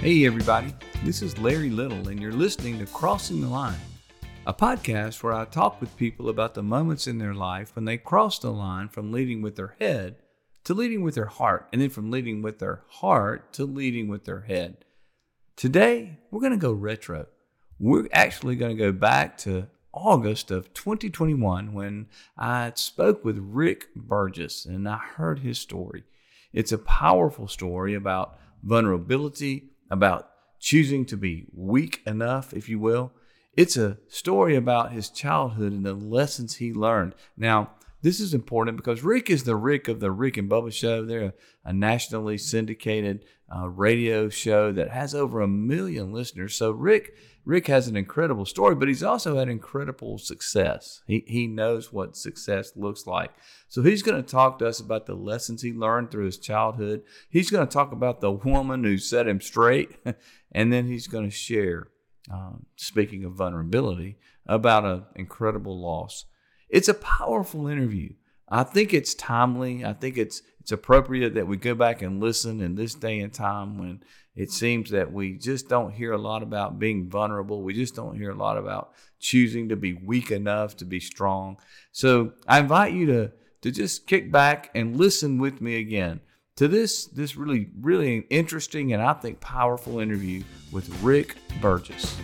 Hey, everybody, this is Larry Little, and you're listening to Crossing the Line, a podcast where I talk with people about the moments in their life when they cross the line from leading with their head to leading with their heart, and then from leading with their heart to leading with their head. Today, we're going to go retro. We're actually going to go back to August of 2021 when I spoke with Rick Burgess and I heard his story. It's a powerful story about vulnerability, about choosing to be weak enough, if you will. It's a story about his childhood and the lessons he learned. Now, this is important because Rick is the Rick of the Rick and Bubba Show. They're a, nationally syndicated uh, radio show that has over a million listeners. So Rick, Rick has an incredible story, but he's also had incredible success. He he knows what success looks like. So he's going to talk to us about the lessons he learned through his childhood. He's going to talk about the woman who set him straight, and then he's going to share. Um, speaking of vulnerability, about an incredible loss. It's a powerful interview. I think it's timely. I think it's it's appropriate that we go back and listen in this day and time when it seems that we just don't hear a lot about being vulnerable. We just don't hear a lot about choosing to be weak enough to be strong. So I invite you to to just kick back and listen with me again to this this really really interesting and I think powerful interview with Rick Burgess.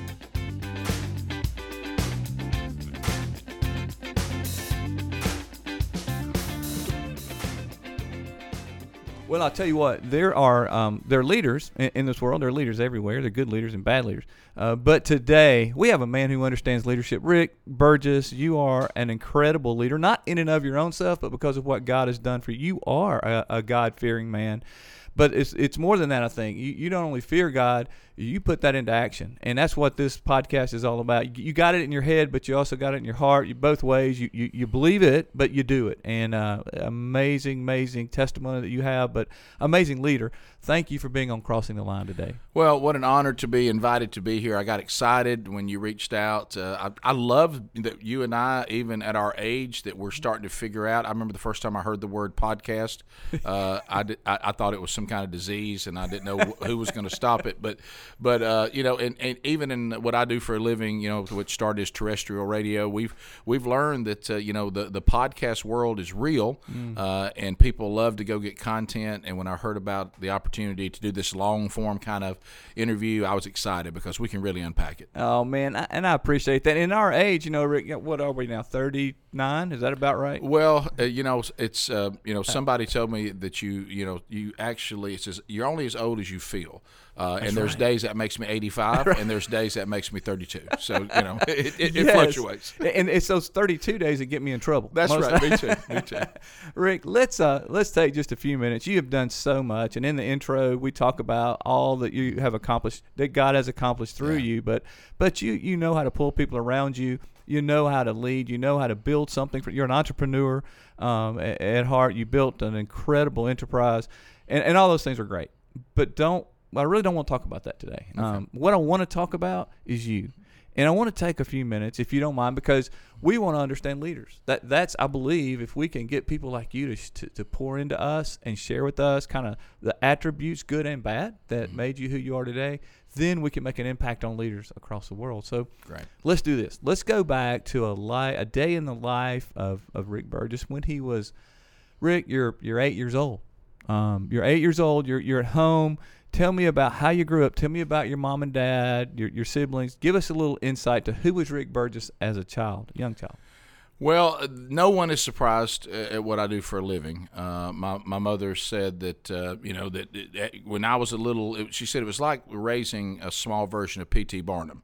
Well, I'll tell you what. There are um, there are leaders in, in, this world. There are leaders everywhere. There are good leaders and bad leaders. Uh, but today we have a man who understands leadership. Rick Burgess, you are an incredible leader, not in and of your own self, but because of what God has done for you. You are a, a God fearing man. But it's it's more than that. I think you, you don't only fear God, you put that into action, and that's what this podcast is all about. You, got it in your head, but you also got it in your heart. You both ways. You you, you believe it, but you do it. And uh, amazing, amazing testimony that you have, but amazing leader. Thank you for being on Crossing the Line today. Well, what an honor to be invited to be here. I got excited when you reached out. Uh, I, I love that you and I, even at our age, that we're starting to figure out. I remember the first time I heard the word podcast, uh, I, did, I, I thought it was some kind of disease, and I didn't know who was going to stop it. But but uh, you know, and, and, even in what I do for a living, you know, which started as terrestrial radio, we've we've learned that uh, you know the the podcast world is real, mm. Uh, and people love to go get content. And when I heard about the opportunity to do this long form kind of interview, I was excited because we can really unpack it. Oh man, and I appreciate that. In our age, you know, Rick, what are we now? Thirty nine? Is that about right? Well, uh, you know, it's uh, you know, somebody told me that you you know you actually it says you're only as old as you feel. Uh, and there's right. days that makes me 85, right. and there's days that makes me 32. So you know, it, it, yes. it fluctuates. And it's those 32 days that get me in trouble. That's right. me too. Me too. Rick, let's uh, let's take just a few minutes. You have done so much, and in the intro, we talk about all that you have accomplished, that God has accomplished through yeah. you. But but you you know how to pull people around you. You know how to lead. You know how to build something. For, you're an entrepreneur um, at, at heart. You built an incredible enterprise, and, and all those things are great. But don't I really don't want to talk about that today. Okay. Um, what I want to talk about is you. And I want to take a few minutes, if you don't mind, because we want to understand leaders. That that's I believe if we can get people like you to to, to pour into us and share with us kind of the attributes, good and bad, that mm-hmm. made you who you are today, then we can make an impact on leaders across the world. So Great. let's do this. Let's go back to a li- a day in the life of, of Rick Burgess when he was Rick. You're you're eight years old. Um, you're eight years old. You're you're at home Tell me about how you grew up. Tell me about your mom and dad, your, your siblings. Give us a little insight to who was Rick Burgess as a child, young child. Well, uh, no one is surprised at what I do for a living. Uh, my my mother said that uh, you know that, that, when I was a little, it, she said it was like raising a small version of P.T. Barnum.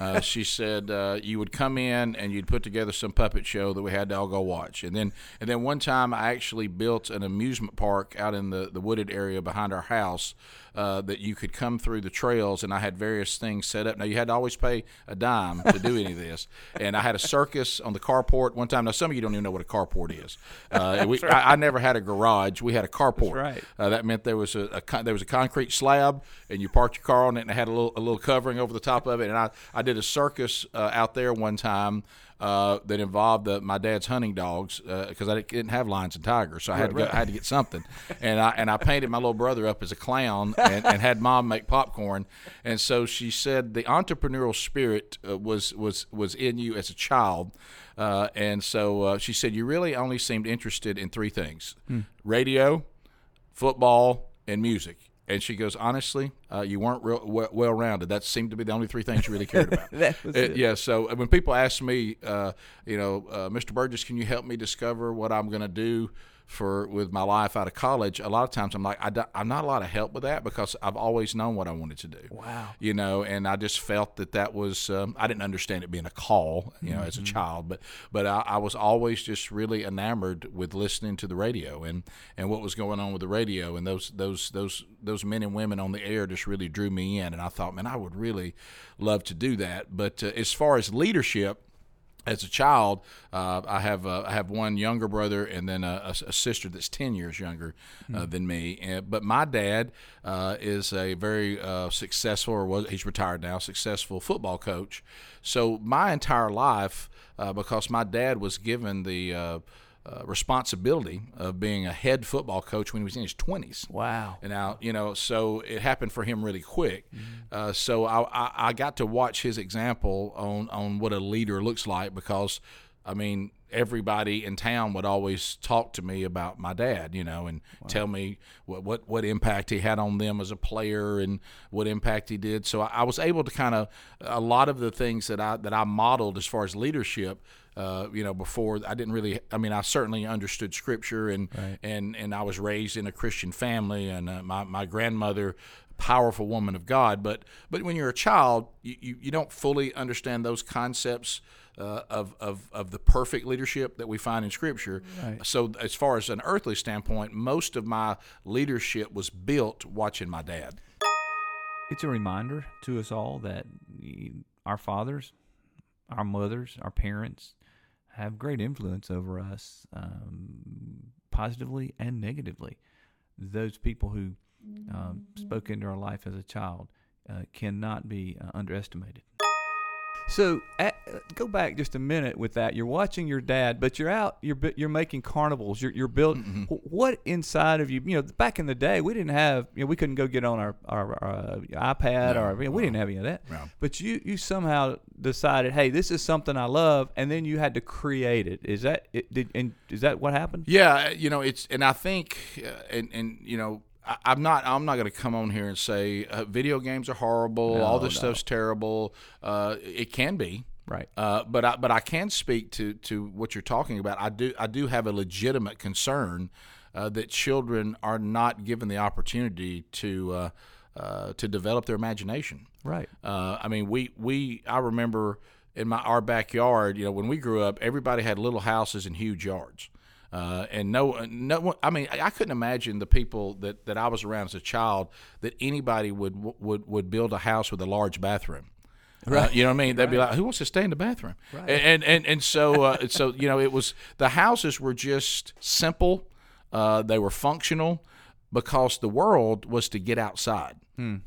Uh, she said uh, you would come in and you'd put together some puppet show that we had to all go watch, and then and then one time I actually built an amusement park out in the the wooded area behind our house uh, that you could come through the trails, and I had various things set up. Now you had to always pay a dime to do any of this, and I had a circus on the carport one time. Now some of you don't even know what a carport is. Uh, we, right. I, I, never had a garage. We had a carport. Right. Uh, that meant there was a, a, there was a concrete slab, and you parked your car on it, and it had a little a little covering over the top of it, and I I did a circus uh, out there one time uh, that involved uh, my dad's hunting dogs because I didn't have lions and tigers, so I had to go, I had to get something, and I and I painted my little brother up as a clown and, and had mom make popcorn, and so she said the entrepreneurial spirit uh, was was was in you as a child. Uh, and so uh, she said, You really only seemed interested in three things radio, football, and music. And she goes, honestly, uh, you weren't real well rounded. That seemed to be the only three things you really cared about. That was Uh, it. Yeah. So when people ask me, uh, you know, uh, Mr. Burgess, can you help me discover what I'm going to do for with my life out of college? A lot of times I'm like, I I'm not a lot of help with that because I've always known what I wanted to do. Wow. You know, and I just felt that that was um, I didn't understand it being a call, you know, as a child, but but I, I was always just really enamored with listening to the radio and and what was going on with the radio and those those those those men and women on the air just really drew me in, and I thought, man, I would really love to do that. But uh, as far as leadership as a child, uh, I have uh, I have one younger brother and then a, a- a sister that's ten years younger uh, than me. And, but my dad uh, is a very uh, successful, or was he's retired now, successful football coach. So my entire life, uh, because my dad was given the uh, responsibility of being a head football coach when he was in his twenties. Wow. And now, you know, so it happened for him really quick. Uh, so I, I, I got to watch his example on, on what a leader looks like because, I mean, everybody in town would always talk to me about my dad, you know, and tell me what, what, what impact he had on them as a player and what impact he did. So I, I was able to kind of, a lot of the things that I, that I modeled as far as leadership, uh, you know, before I didn't really. I mean, I certainly understood Scripture, and and and I was raised in a Christian family, and uh, my my grandmother, powerful woman of God. But but when you're a child, you you, you don't fully understand those concepts. Uh, of, of, of the perfect leadership that we find in Scripture. So, as far as an earthly standpoint, most of my leadership was built watching my dad. It's a reminder to us all that our fathers, our mothers, our parents have great influence over us, um, positively and negatively. Those people who um, spoke into our life as a child uh, cannot be uh, underestimated. So at, go back just a minute with that. You're watching your dad, but you're out. You're you're making carnivals. You're you're building. wh- What inside of you? You know, back in the day, we didn't have. You know, we couldn't go get on our our, uh, iPad or you know, we didn't have any of that. No. But you you somehow decided, hey, this is something I love, and then you had to create it. Is that it? Did and is that what happened? Yeah, you know, it's and I think, uh, and and you know, I'm not I'm not going to come on here and say uh, video games are horrible, all this no. stuff's terrible. Uh, it can be. Right. Uh, but I, but I can speak to, to what you're talking about. I do I do have a legitimate concern uh, that children are not given the opportunity to uh, uh, to develop their imagination. Right. Uh, I mean, we we I remember in my our backyard. You know, when we grew up, everybody had little houses and huge yards. Uh, and no, no. one- I mean, I couldn't imagine the people that, that I was around as a child that anybody would would would build a house with a large bathroom. Right. you know what I mean? They'd be like, "Who wants to stay in the bathroom?" Right. And and and so uh, so you know, it was the houses were just simple. Uh, they were functional because the world was to get outside.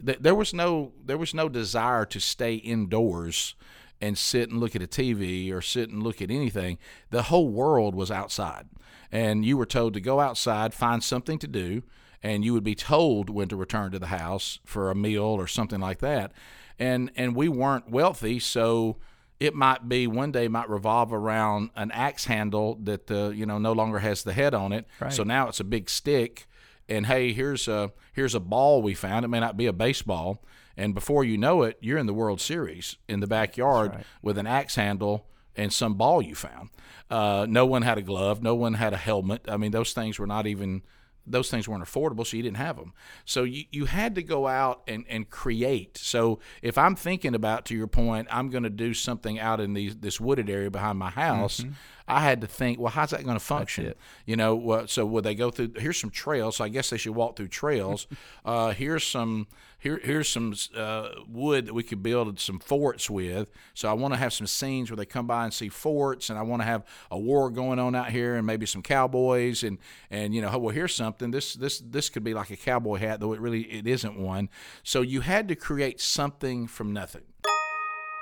Th- There was no there was no desire to stay indoors and sit and look at a TV or sit and look at anything. The whole world was outside, and you were told to go outside, find something to do, and you would be told when to return to the house for a meal or something like that. And and we weren't wealthy, so it might be one day might revolve around an axe handle that uh, you know no longer has the head on it. So now it's a big stick, and hey, here's a here's a ball we found. It may not be a baseball, and before you know it, you're in the World Series in the backyard with an axe handle and some ball you found. Uh, no one had a glove. No one had a helmet. I mean, those things were not even those things weren't affordable, so you didn't have them. So you, you had to go out and, and create. So if I'm thinking about, to your point, I'm going to do something out in these, this wooded area behind my house, I had to think, well, how's that going to function? You know, well, so would they go through? Here's some trails. So I guess they should walk through trails. uh, here's some here here's some uh, wood that we could build some forts with. So I want to have some scenes where they come by and see forts, and I want to have a war going on out here, and maybe some cowboys, and and you know, oh, well, here's something. This this this could be like a cowboy hat, though it really it isn't one. So you had to create something from nothing.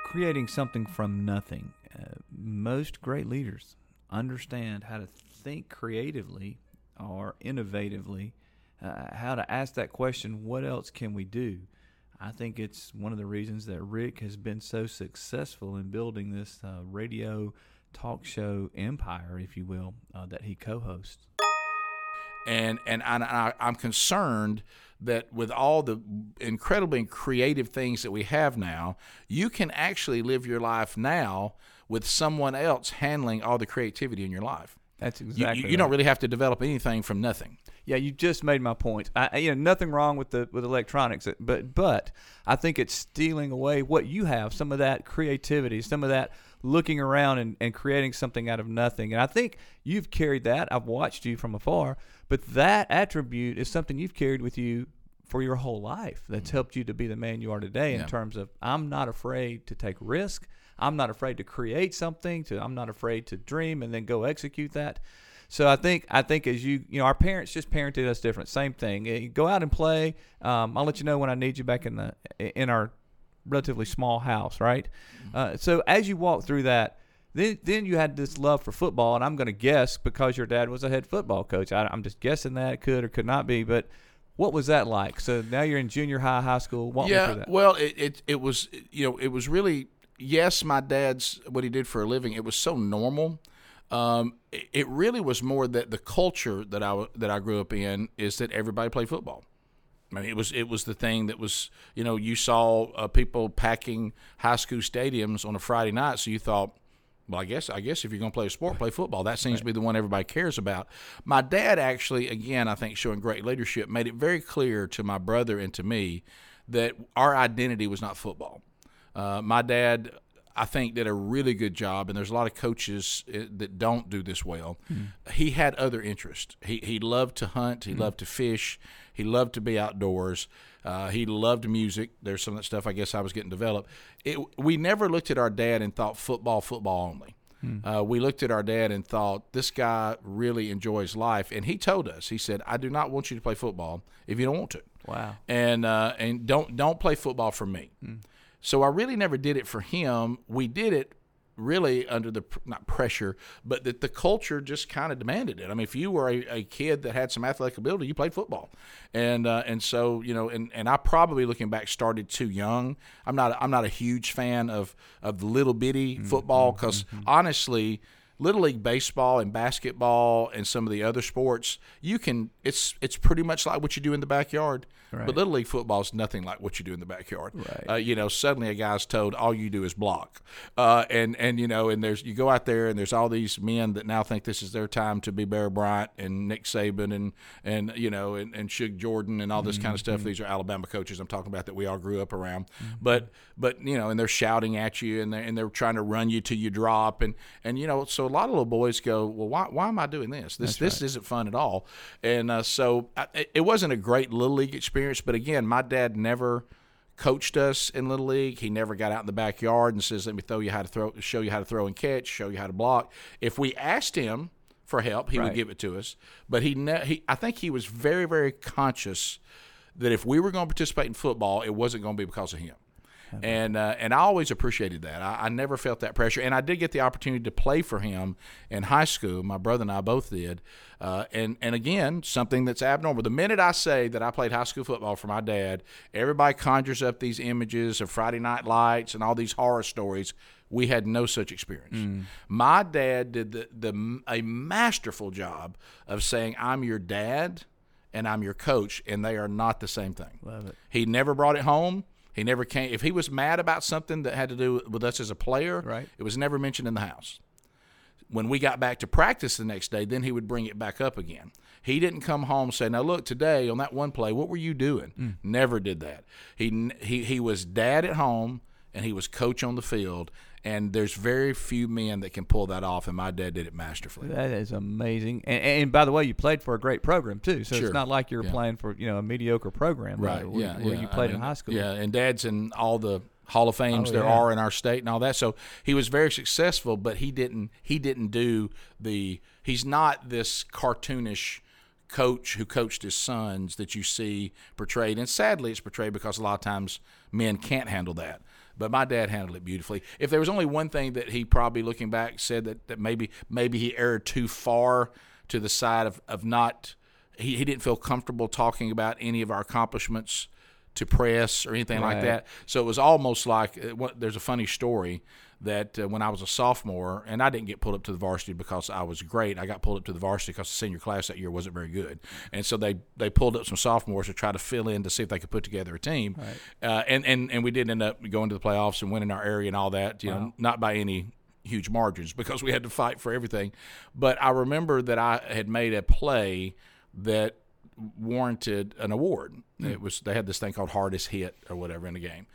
creating something from nothing. Most great leaders understand how to think creatively or innovatively, uh, how to ask that question, what else can we do? I think it's one of the reasons that Rick has been so successful in building this uh, radio talk show empire, if you will, uh, that he co hosts. And, and I, I'm concerned that with all the incredibly creative things that we have now, you can actually live your life now with someone else handling all the creativity in your life. That's exactly. You, you, you don't really have to develop anything from nothing. Yeah, you just made my point. I, you know, nothing wrong with the with electronics, but but I think it's stealing away what you have, some of that creativity, some of that looking around and, and creating something out of nothing. And I think you've carried that. I've watched you from afar, but that attribute is something you've carried with you for your whole life that's mm-hmm. helped you to be the man you are today in terms of I'm not afraid to take risk. I'm not afraid to create something. To I'm not afraid to dream and then go execute that. So I think I think as you you know our parents just parented us different. Same thing. You go out and play. Um, I'll let you know when I need you back in the in our relatively small house, right? Mm-hmm. Uh, so as you walk through that, then then you had this love for football, and I'm going to guess because your dad was a head football coach. I, am just guessing that it could or could not be, but. What was that like? So now you're in junior high, high school. Walk yeah, well, it, it it was you know it was really yes, my dad's what he did for a living. It was so normal. Um, it, really was more that the culture that I that I grew up in is that everybody played football. I mean, it was it was the thing that was you know you saw uh, people packing high school stadiums on a Friday night, so you thought, well, I guess I guess if you're going to play a sport, play football. That seems right. to be the one everybody cares about. My dad actually, again, I think showing great leadership, made it very clear to my brother and to me that our identity was not football. Uh, my dad, I think, did a really good job, and there's a lot of coaches uh, that don't do this well. Mm. He had other interests. He he loved to hunt. He mm. loved to fish. He loved to be outdoors. Uh, he loved music. There's some of that stuff I guess I was getting developed. It, we never looked at our dad and thought football, football only. Hmm. Uh, we looked at our dad and thought this guy really enjoys life, and he told us. He said, "I do not want you to play football if you don't want to. Wow. And uh, and don't don't play football for me." Hmm. So I really never did it for him. We did it really under the not pressure, but that the culture just kind of demanded it. I mean, if you were a, a, kid that had some athletic ability, you played football, and uh, and so you know, and, and I probably looking back started too young. I'm not I'm not a huge fan of of the little bitty mm-hmm. football because mm-hmm. honestly. Little League baseball and basketball and some of the other sports, you can it's it's pretty much like what you do in the backyard. Right. But little league football is nothing like what you do in the backyard. Right. Uh, you know, suddenly a guy's told all you do is block, uh, and and you know, and there's you go out there and there's all these men that now think this is their time to be Bear Bryant and Nick Saban and and you know and, and Shug Jordan and all this mm-hmm. kind of stuff. These are Alabama coaches I'm talking about that we all grew up around. Mm-hmm. But but you know, and they're shouting at you and they and they're trying to run you till you drop and and you know, so a lot of little boys go, well, why why am I doing this? This That's this right. isn't fun at all. And uh, so I, it wasn't a great little league experience experience. But again, my dad never coached us in little league. He never got out in the backyard and says, "Let me throw you how to throw, show you how to throw and catch, show you how to block." If we asked him for help, he right. would give it to us. But he, ne- he, I think he was very, very conscious that if we were going to participate in football, it wasn't going to be because of him and uh, and I always appreciated that. I, I, never felt that pressure, and I did get the opportunity to play for him in high school. My brother and I both did, uh, and and again, something that's abnormal. The minute I say that I played high school football for my dad, everybody conjures up these images of Friday Night Lights and all these horror stories. We had no such experience. Mm. My dad did the, the a masterful job of saying, "I'm your dad." And I'm your coach, and they are not the same thing. Love it. He never brought it home he never came. If he was mad about something that had to do with us as a player, right. it was never mentioned in the house. When we got back to practice the next day, then he would bring it back up again. He didn't come home and say, "Now look, today on that one play, what were you doing?" Mm. Never did that. He he he was dad at home and he was coach on the field, and there's very few men that can pull that off, and my dad did it masterfully. That is amazing. And, and by the way, you played for a great program too, so sure. it's not like you're yeah. playing for you know a mediocre program, right? right? Yeah, where, yeah. you played I mean, in high school. Yeah, and dad's in all the Hall of Fames oh, there yeah. are in our state and all that. So he was very successful, but he didn't he didn't do the he's not this cartoonish coach who coached his sons that you see portrayed. And sadly, it's portrayed because a lot of times men can't handle that. But my dad handled it beautifully. If there was only one thing that he probably looking back said that, that maybe maybe he erred too far to the side of, of not he, he didn't feel comfortable talking about any of our accomplishments to press or anything like that. So it was almost like uh, there's a funny story that uh, when I was a sophomore, and I didn't get pulled up to the varsity because I was great. I got pulled up to the varsity because the senior class that year wasn't very good, and so they they pulled up some sophomores to try to fill in to see if they could put together a team. Uh, and and and we did end up going to the playoffs and winning our area and all that. You know, not by any huge margins because we had to fight for everything. But I remember that I had made a play that warranted an award. It was they had this thing called hardest hit or whatever in the game.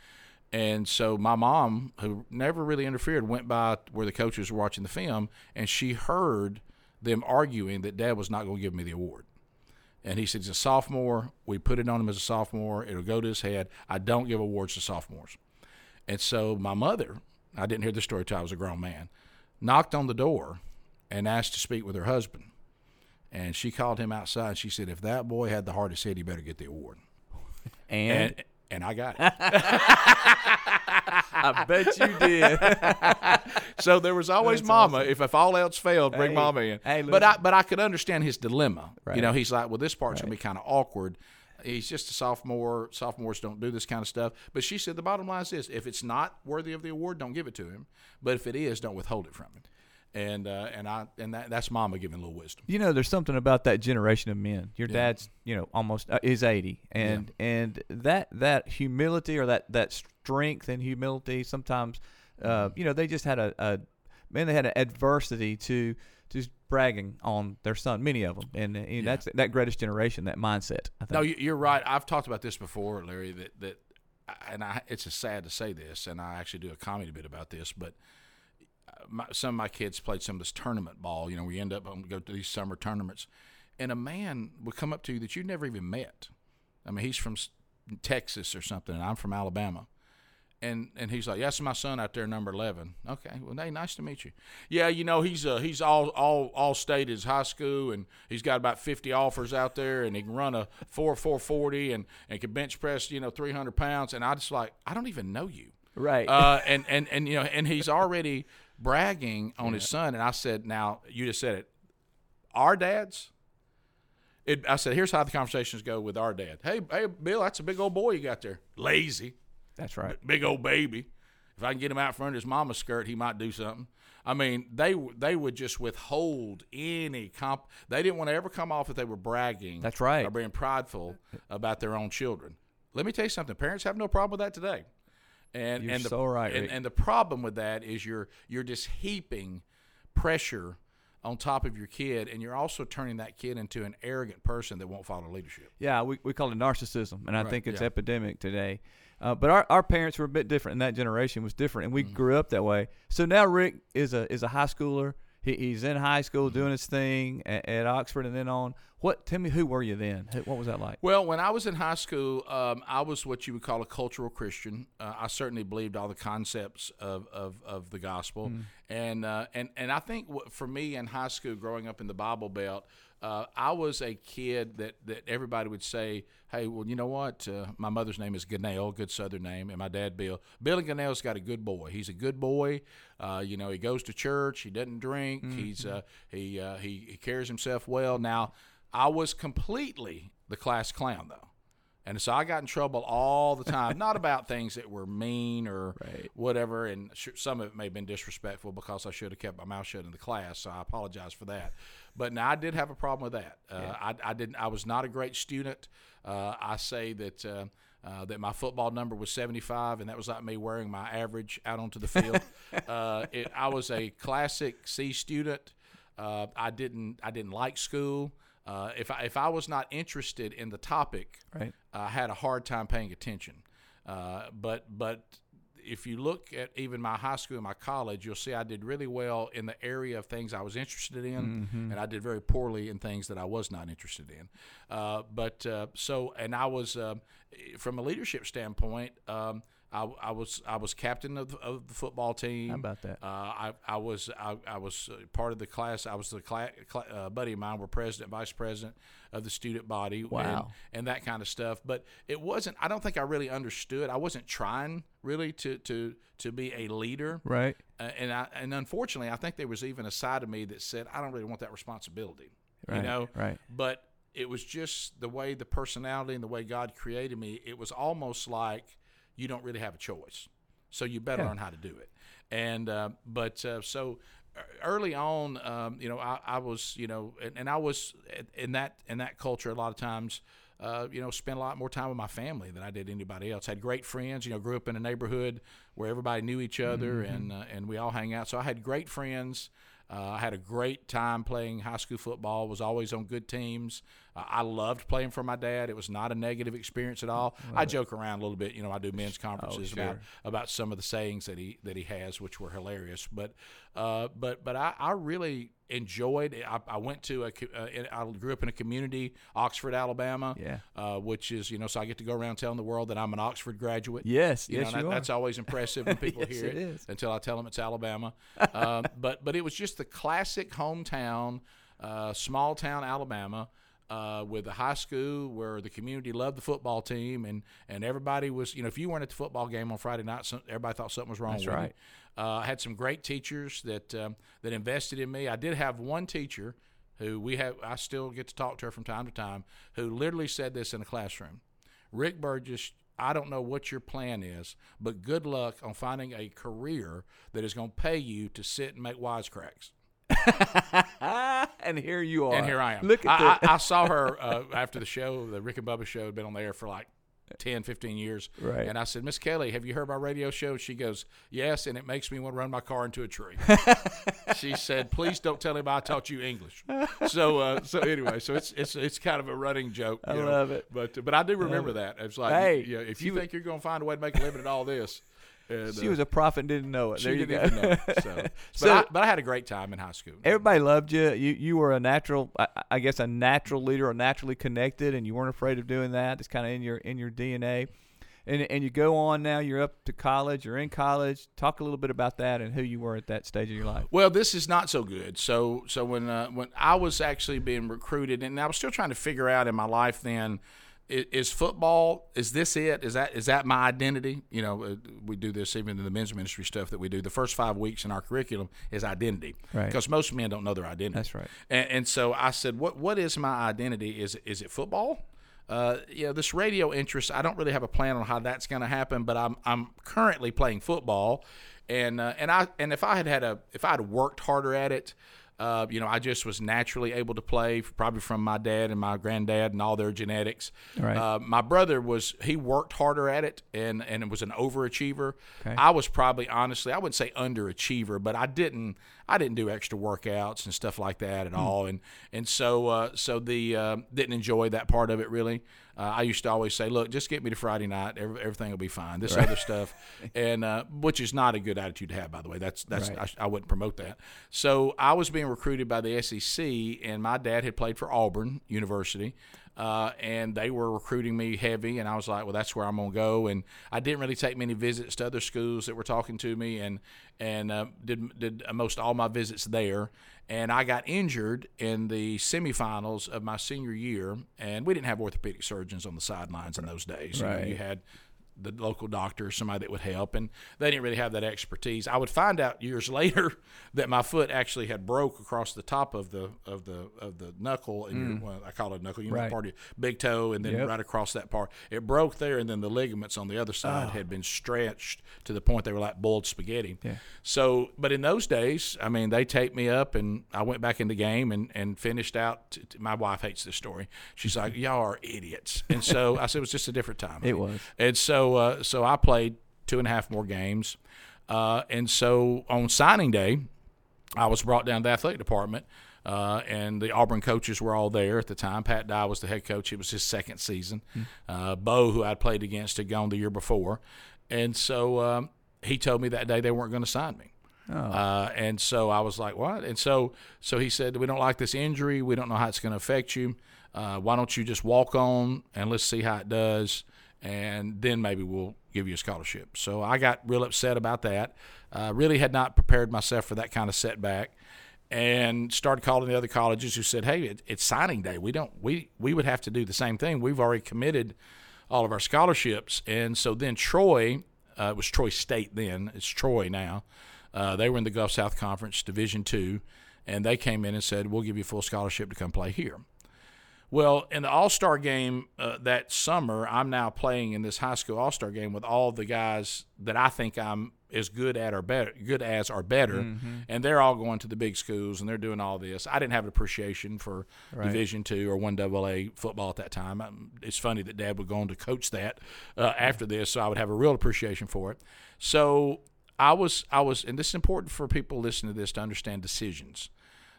And so my mom, who never really interfered, went by where the coaches were watching the film, and she heard them arguing that Dad was not going to give me the award. And he said, "He's a sophomore. We put it on him as a sophomore. It'll go to his head. I don't give awards to sophomores." And so my mother, I didn't hear the story till I was a grown man, knocked on the door and asked to speak with her husband. And she called him outside. and She said, "If that boy had the hardest hit, he better get the award." And, And and I got it. I bet you did. so there was always mama. If, if all else failed, bring Hey, mama in. hey, but I but I could understand his dilemma. Right. You know, he's like, well, this part's gonna be kind of awkward. He's just a sophomore. Sophomores don't do this kind of stuff. But she said the bottom line is this: if it's not worthy of the award, don't give it to him. But if it is, don't withhold it from him. And uh, and I and that, that's mama giving a little wisdom. you know, there's something about that generation of men. Your dad's, you know, almost uh, is 80, and and that that humility or that that strength and humility sometimes, uh, you know, they just had a, a man, they had an adversity to just bragging on their son. Many of them, and, uh, and that's that greatest generation, that mindset. I think. No, you- you're right. I've talked about this before, Larry. That that, and I, it's sad to say this, and I actually do a comedy bit about this, but my, some of my kids played some of this tournament ball. You know, we end up um, go to these summer tournaments, and a man would come up to you that you'd never even met. I mean, he's from Texas or something, and I'm from Alabama. And and he's like, yeah, that's my son out there, number eleven. Okay, well, hey, nice to meet you. Yeah, you know, he's uh, he's all all all state is high school, and he's got about fifty offers out there, and he can run a four four forty, and and can bench press, you know, three hundred pounds. And I just like, I don't even know you, right. uh, and and and you know, and he's already bragging on his son. And I said, now you just said it, our dads. It, I said, here's how the conversations go with our dad. Hey, hey, Bill, that's a big old boy you got there. Lazy that's right. big old baby. If I can get him out from under his mama's skirt, he might do something. I mean, they they would just withhold any comp. They didn't want to ever come off that they were bragging. That's right. Or being prideful about their own children. Let me tell you something. Parents have no problem with that today. And You're and the, so right, And, and the problem with that is you're you're just heaping pressure on top of your kid, and you're also turning that kid into an arrogant person that won't follow leadership. Yeah, we, we call it narcissism, and I Right, think it's yeah. epidemic today. Uh, but our, our parents were a bit different, and that generation was different, and we Mm-hmm. grew up that way. So now Rick is a is a high schooler. He, he's in high school doing his thing at, at Oxford, and then on. What? Tell me, who were you then? What was that like? Well, when I was in high school, um, I was what you would call a cultural Christian. Uh, I certainly believed all the concepts of, of, of the gospel, and uh, and and I think for me in high school, growing up in the Bible Belt, uh, I was a kid that, that everybody would say, "Hey, well, you know what? Uh, my mother's name is Ganell, good Southern name, and my dad Bill. Billy Ganell's got a good boy. He's a good boy. Uh, you know, he goes to church. He doesn't drink. He's uh, he, uh, he he carries himself well. Now, I was completely the class clown though. And so I got in trouble all the time, not about things that were mean or Right. whatever. And sh- some of it may have been disrespectful because I should have kept my mouth shut in the class. So I apologize for that. But now I did have a problem with that. Uh, I, I didn't. I was not a great student. Uh, I say that. Uh, uh, that my football number was 75, and that was like me wearing my average out onto the field. uh, it, I was a classic C student. Uh, I didn't. I didn't like school. Uh, if I if I was not interested in the topic, Right. I had a hard time paying attention. Uh, but but if you look at even my high school and my college, you'll see I did really well in the area of things I was interested in, and I did very poorly in things that I was not interested in. Uh, but uh, so and I was um, from a leadership standpoint. Um, I, I was I was captain of, of the football team. How about that? Uh, I, I was I, I was uh, part of the class. I was the class, uh, buddy of mine. Were president, vice president of the student body. Wow. And, and that kind of stuff. But it wasn't. I don't think I really understood. I wasn't trying really to to to be a leader. Right. Uh, and I and unfortunately, I think there was even a side of me that said I don't really want that responsibility. Right, You know. right. But it was just the way the personality and the way God created me. It was almost like you don't really have a choice, so you better Yeah. learn how to do it. And uh, but uh, so uh, early on, um, you know, I, I was, you know, and, and I was in that in that culture a lot of times. Uh, you know, spent a lot more time with my family than I did anybody else. Had great friends. You know, grew up in a neighborhood where everybody knew each other, Mm-hmm. and uh, and we all hang out. So I had great friends. Uh, I had a great time playing high school football. Was always on good teams. Uh, I loved playing for my dad. It was not a negative experience at all. I joke around a little bit. You know, I do men's conferences sure. about about some of the sayings that he that he has, which were hilarious. But uh, but but I, I really enjoyed. I, I went to a. Uh, I grew up in a community, Oxford, Alabama. Yeah. Uh, which is you know, so I get to go around telling the world that I'm an Oxford graduate. Yes, You yes, know, you that-. That's always impressive when people Yes, hear it until I tell them it's Alabama. um, but but it was just the classic hometown, uh, small town Alabama. Uh, with a high school where the community loved the football team and, and everybody was you know if you weren't at the football game on Friday night some, everybody thought something was wrong That's with right. you. Uh, I had some great teachers that um, that invested in me. I did have one teacher who we have I still get to talk to her from time to time who literally said this in a classroom. Rick Burgess, I don't know what your plan is, but good luck on finding a career that is going to pay you to sit and make wisecracks. and here you are. And here I am. Look at I. I, I saw her uh, after the show. The Rick and Bubba show had been on the air for like 10, 15 years. Right. And I said, Miss Kelly, have you heard my radio show? She goes, Yes, and it makes me want to run my car into a tree. she said, Please don't tell him I taught you English. So, uh, so anyway, so it's it's it's kind of a running joke. I you know. love it. But but I do remember that. It's like, Hey, yeah, if she you wa- think you're going to find a way to make a living at all this, and, she uh, was a prophet and didn't know it. she there you didn't go. even know. it, So, but, So- I, but I had a great time in high school. Everybody loved you. You you were a natural, I, I guess, a natural leader, or naturally connected, and you weren't afraid of doing that. It's kind of in your in your DNA. And and you go on now. You're up to college. You're in college. Talk a little bit about that and who you were at that stage of your life. Well, this is not so good. So, so when uh, when I was actually being recruited, and I was still trying to figure out in my life then, is, is football? Is this it? Is that is that my identity? You know, uh, we do this even in the men's ministry stuff that we do. The first five weeks in our curriculum is identity, Right. Because most men don't know their identity. That's right. And, and so I said, what what is my identity? Is is it football? Uh, you know, this radio interest, I don't really have a plan on how that's going to happen, but I'm I'm currently playing football, and uh, and I and if I had had a if I had worked harder at it, uh, you know, I just was naturally able to play, probably from my dad and my granddad and all their genetics. Right. Uh, my brother was he worked harder at it and and it was an overachiever. Okay. I was probably honestly I wouldn't say underachiever, but I didn't I didn't do extra workouts and stuff like that at all, and and so uh, so the uh, didn't enjoy that part of it really. Uh, I used to always say, look, just get me to Friday night, every, everything will be fine. This other stuff, and uh, which is not a good attitude to have, by the way. That's that's Right. I, I wouldn't promote that. So I was being recruited by the SEC, and my dad had played for Auburn University. Uh, and they were recruiting me heavy, and I was like, "Well, that's where I'm gonna go." And I didn't really take many visits to other schools that were talking to me, and and uh, did did most all my visits there. And I got injured in the semifinals of my senior year, and we didn't have orthopedic surgeons on the sidelines in those days. You know, you had the local doctor, or somebody that would help, and they didn't really have that expertise. I would find out years later that my foot actually had broke across the top of the of the of the knuckle, and your, well, I call it knuckle, you know, Mm. Right. part of your big toe, and then Yep. right across that part, it broke there, and then the ligaments on the other side had been stretched to the point they were like boiled spaghetti. Yeah. So, but in those days, I mean, they taped me up, and I went back in the game and, and finished out. T- t- my wife hates this story. She's like, "Y'all are idiots," and so I said, "It was just a different time." It was. And so, uh, so I played two and a half more games, uh, and so on signing day, I was brought down to the athletic department, uh, and the Auburn coaches were all there at the time. Pat Dye was the head coach; it was his second season. Uh, Bo, who I'd played against, had gone the year before, and so um, he told me that day they weren't going to sign me. Uh, and so I was like, "What?" And so, so he said, "We don't like this injury. We don't know how it's going to affect you. Uh, why don't you just walk on and let's see how it does." And then maybe we'll give you a scholarship. So I got real upset about that. Uh, really had not prepared myself for that kind of setback, and started calling the other colleges who said, "Hey, it, it's signing day. We don't we we would have to do the same thing. We've already committed all of our scholarships." And so then Troy, uh, it was Troy State then. It's Troy now. Uh, they were in the Gulf South Conference Division Two, and they came in and said, "We'll give you a full scholarship to come play here." Well, in the All Star game uh, that summer, I'm now playing in this high school All Star game with all the guys that I think I'm as good at or better, good as or better, mm-hmm. and they're all going to the big schools and they're doing all this. I didn't have an appreciation for right. Division two or one AA football at that time. Um, it's funny that Dad would go on to coach that uh, after this, so I would have a real appreciation for it. So I was, I was, and this is important for people listening to this to understand decisions.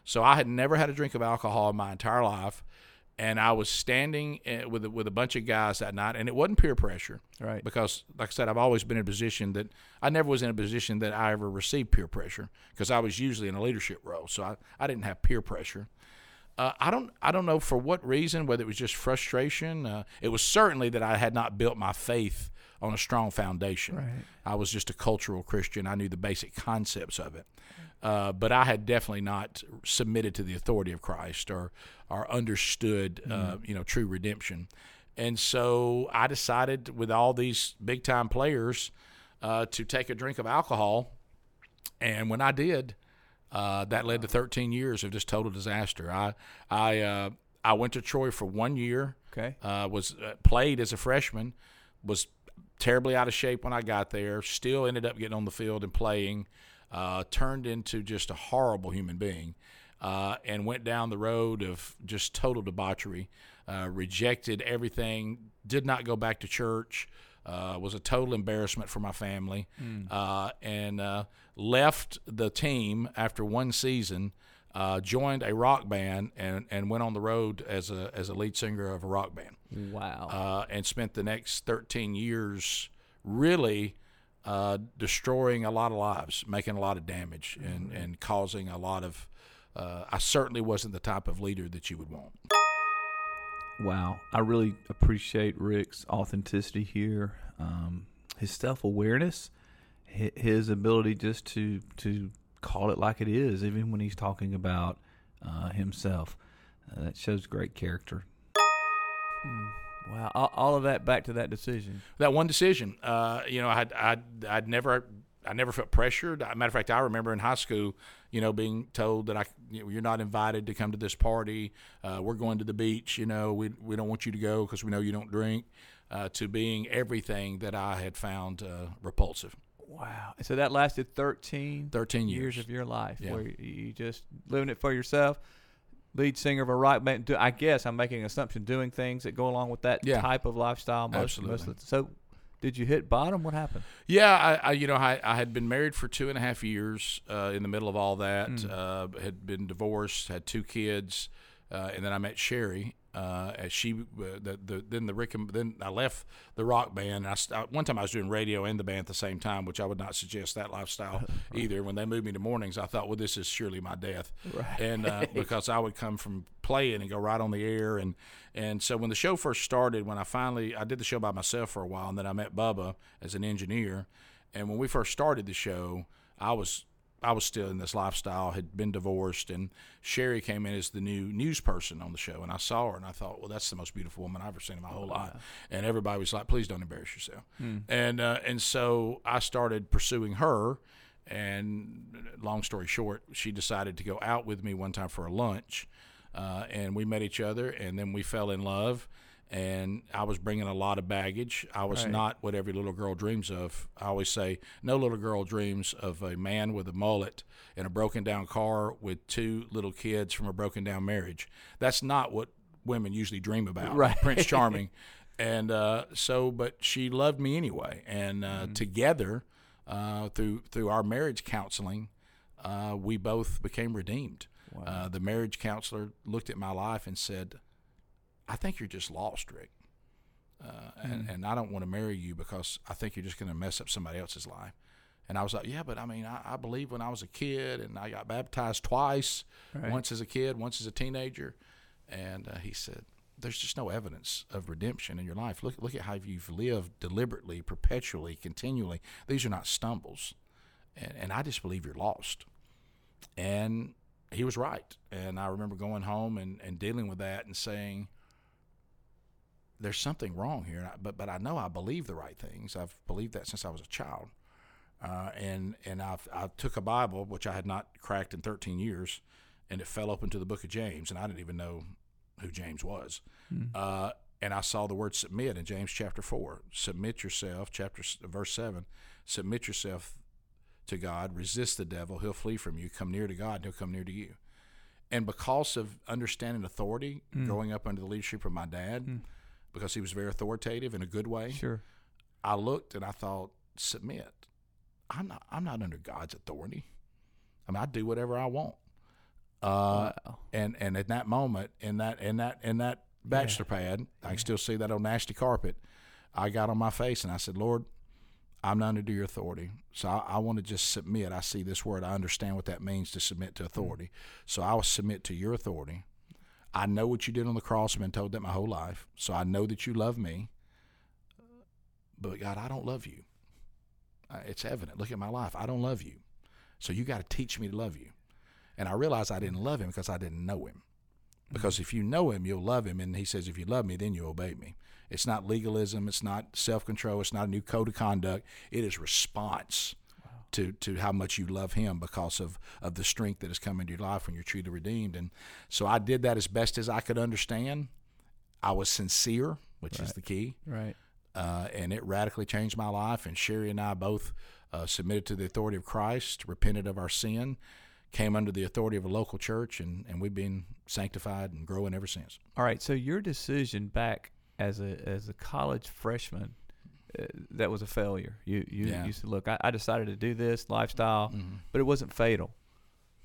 So I had never had a drink of alcohol in my entire life and I was standing eh, with a, with a bunch of guys that night, and it wasn't peer pressure, right? Because, like I said, I've always been in a position that I never was in a position that I ever received peer pressure because I was usually in a leadership role, so I, I didn't have peer pressure. Uh, I don't I don't know for what reason, whether it was just frustration. Uh, it was certainly that I had not built my faith on a strong foundation. Right. I was just a cultural Christian. I knew the basic concepts of it. Uh, but I had definitely not submitted to the authority of Christ or or understood, uh, mm-hmm. you know, true redemption. And so I decided, with all these big time players, uh, to take a drink of alcohol. And when I did, uh, that led to 13 years of just total disaster. I I uh, I went to Troy for one year. Okay. was played as a freshman. Was terribly out of shape when I got there. Still ended up getting on the field and playing uh, turned into just a horrible human being uh, and went down the road of just total debauchery, uh, rejected everything, did not go back to church, uh, was a total embarrassment for my family, mm. and uh, left the team after one season. Uh, joined a rock band and, and went on the road as a as a lead singer of a rock band. Wow! and spent the next 13 years really uh, destroying a lot of lives, making a lot of damage, and, mm-hmm. and causing a lot of. Uh, I certainly wasn't the type of leader that you would want. Wow, I really appreciate Rick's authenticity here, um, his self awareness, his ability just to to call it like it is, even when he's talking about uh, himself. Uh, that shows great character. Mm. Wow, all, all, of that back to that decision. That one decision. Uh, you know, I'd, I'd, I'd never, I never felt pressured. Matter of fact, I remember in high school, you know, being told that I, you know, you're not invited to come to this party. Uh, we're going to the beach. You know, we we don't want you to go because we know you don't drink. Uh, to being everything that I had found uh, repulsive. Wow. So that lasted 13, 13 years. years of your life yeah. where you just living it for yourself lead singer of a rock band. I guess I'm making an assumption doing things that go along with that yeah. type of lifestyle. Most, Absolutely. Most the, so, did you hit bottom? What happened? Yeah, I, I you know I, I, had been married for two and a half years. Uh, in the middle of all that, mm. uh, had been divorced, had two kids, uh, and then I met Sherry, uh, as she uh, the, the then the Rick and, then I left the rock band. I, I, one time I was doing radio and the band at the same time, which I would not suggest that lifestyle right. either. When they moved me to mornings, I thought, well, this is surely my death, right. and uh, because I would come from playing and go right on the air, and and so when the show first started, when I finally I did the show by myself for a while, and then I met Bubba as an engineer, and when we first started the show, I was I was still in this lifestyle, had been divorced, and Sherry came in as the new news person on the show, and I saw her, and I thought, well, that's the most beautiful woman I've ever seen in my whole oh, life. And everybody was like, please don't embarrass yourself. Hmm. And uh, and so I started pursuing her, and long story short, she decided to go out with me one time for a lunch, uh, and we met each other, and then we fell in love and I was bringing a lot of baggage. I was right. not what every little girl dreams of. I always say, no little girl dreams of a man with a mullet in a broken down car with two little kids from a broken down marriage. That's not what women usually dream about. Right. Prince Charming. and uh, so, but she loved me anyway. And uh, mm-hmm. together, uh, through through our marriage counseling, uh, we both became redeemed. Wow. Uh, the marriage counselor looked at my life and said, I think you're just lost, Rick. Uh, mm-hmm. and, and I don't want to marry you because I think you're just going to mess up somebody else's life. And I was like, yeah, but I mean, I, I believe when I was a kid and I got baptized twice, right. once as a kid, once as a teenager. And uh, he said, there's just no evidence of redemption in your life. Look, look at how you've lived deliberately, perpetually, continually. These are not stumbles. And, and I just believe you're lost. And he was right. And I remember going home and, and dealing with that and saying, there's something wrong here. But, but I know I believe the right things. I've believed that since I was a child. Uh, and and I've, I took a Bible, which I had not cracked in 13 years, and it fell open to the book of James. And I didn't even know who James was. Mm. Uh, and I saw the word submit in James chapter 4. Submit yourself, chapter verse 7. Submit yourself to God, resist the devil, he'll flee from you. Come near to God, and he'll come near to you. And because of understanding authority, mm. growing up under the leadership of my dad, mm. Because he was very authoritative in a good way, sure. I looked and I thought, submit. I'm not I'm not under God's authority. I mean, I do whatever I want. Uh, wow. And and at that moment, in that in that in that bachelor yeah. pad, I can still see that old nasty carpet. I got on my face and I said, Lord, I'm not under your authority. So I, I want to just submit. I see this word. I understand what that means to submit to authority. So I will submit to your authority. I know what you did on the cross. I've been told that my whole life. So I know that you love me. But God, I don't love you. It's evident. Look at my life. I don't love you. So you got to teach me to love you. And I realized I didn't love him because I didn't know him. Because if you know him, you'll love him. And he says, if you love me, then you obey me. It's not legalism. It's not self control. It's not a new code of conduct. It is response. To, to how much you love him because of, of the strength that has come into your life when you're truly redeemed. And so I did that as best as I could understand. I was sincere, which right. is the key. Right. Uh, and it radically changed my life. And Sherri and I both uh, submitted to the authority of Christ, repented of our sin, came under the authority of a local church, and, and we've been sanctified and growing ever since. All right. So your decision back as a as a college freshman, uh, that was a failure. You you, yeah. you said, look, I, I, decided to do this lifestyle, mm-hmm. but it wasn't fatal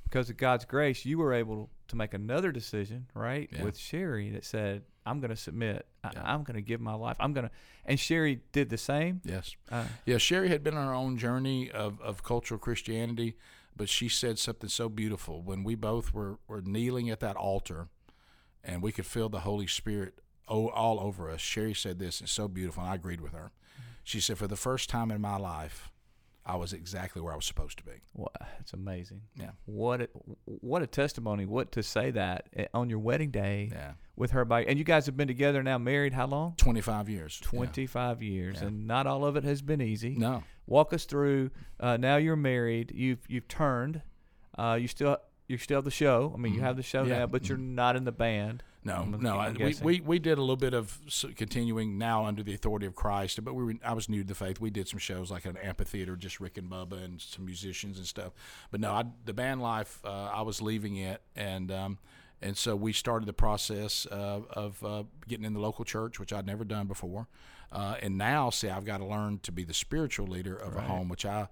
because of God's grace. You were able to make another decision, right, yeah. with Sherri that said, I'm going to submit. I, am going to give my life. I'm going to. And Sherri did the same. Yes. Uh, yeah. Sherri had been on her own journey of, of cultural Christianity but she said something so beautiful when we both were, were kneeling at that altar and we could feel the Holy Spirit all over us. Sherri said this, it's so beautiful, and I agreed with her. She said, For the first time in my life, I was exactly where I was supposed to be. Wow, it's amazing. Yeah. What a, what a testimony. What to say that eh, on your wedding day yeah. with her by and you guys have been together now married how long? 25 years. 25 yeah. years yeah. and not all of it has been easy. No. Walk us through uh, now you're married, you've you've turned uh, you still you still have the show. I mean, mm-hmm. you have the show now, but mm-hmm. you're not in the band. No, I'm, no. I'm we, we we did a little bit of continuing now under the authority of Christ, but we were I was new to the faith. We did some shows like an amphitheater, just Rick and Bubba and some musicians and stuff. But no, I, the band life, uh, I was leaving it, and um, and so we started the process uh, of uh, getting in the local church, which I'd never done before. Uh, and now, see, I've got to learn to be the spiritual leader of right. a home, which I